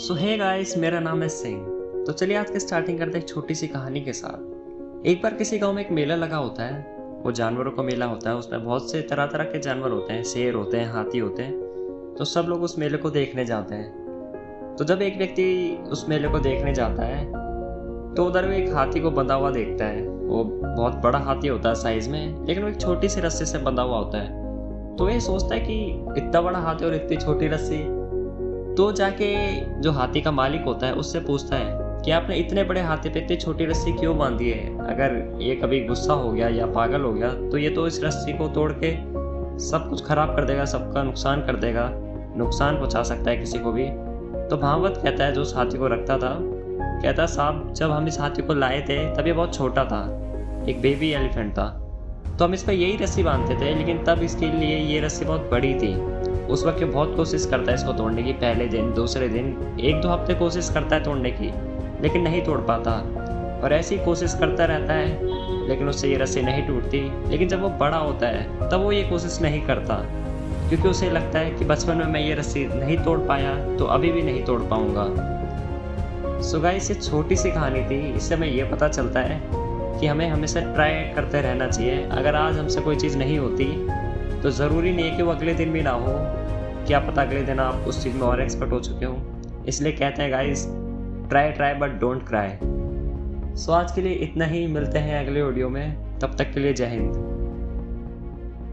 सो hey guys मेरा नाम है सिंह तो चलिए आज की स्टार्टिंग करते हैं छोटी सी कहानी के साथ। एक बार किसी गाँव में एक मेला लगा होता है। वो जानवरों का मेला होता है, उसमें बहुत से तरह तरह के जानवर होते हैं, शेर होते हैं, हाथी होते हैं। तो सब लोग उस मेले को देखने जाते हैं। तो जब एक व्यक्ति उस मेले को देखने जाता है तो उधर वो एक हाथी को बंधा हुआ देखता है। वो बहुत बड़ा हाथी होता है साइज़ में, लेकिन वो एक छोटी सी रस्सी से बंधा हुआ होता है। तो ये सोचता है कि इतना बड़ा हाथी और इतनी छोटी रस्सी तो जाके जो हाथी का मालिक होता है, उससे पूछता है कि आपने इतने बड़े हाथी पे इतनी छोटी रस्सी क्यों बांधी है? अगर ये कभी गुस्सा हो गया या पागल हो गया तो ये तो इस रस्सी को तोड़ के सब कुछ खराब कर देगा, सबका नुकसान कर देगा, नुकसान पहुँचा सकता है किसी को भी। तो भावत कहता है, जो उस हाथी को रखता था, कहता, साहब, जब हम इस हाथी को लाए थे, तब ये बहुत छोटा था, एक बेबी एलिफेंट था। तो हम इस पर यही रस्सी बांधते थे, लेकिन तब इसके लिए ये रस्सी बहुत बड़ी थी। उस वक्त बहुत कोशिश करता है इसको तोड़ने की, पहले दिन, दूसरे दिन, एक दो हफ़्ते कोशिश करता है तोड़ने की, लेकिन नहीं तोड़ पाता। और ऐसी कोशिश करता रहता है, लेकिन उससे ये रस्सी नहीं टूटती। लेकिन जब वो बड़ा होता है, तब वो ये कोशिश नहीं करता, क्योंकि उसे लगता है कि बचपन में मैं ये रस्सी नहीं तोड़ पाया तो अभी भी नहीं तोड़ पाऊँगा। सो से छोटी सी कहानी थी, इससे हमें ये पता चलता है कि हमें हमेशा ट्राई करते रहना चाहिए। अगर आज हमसे कोई चीज़ नहीं होती तो ज़रूरी नहीं है कि वो अगले दिन भी ना हो। क्या पता अगले दिन आप उस चीज़ में और एक्सपर्ट हो चुके हों। इसलिए कहते हैं guys try try but don't cry so आज के लिए इतना ही। मिलते हैं अगले ऑडियो में। तब तक के लिए जय हिंद।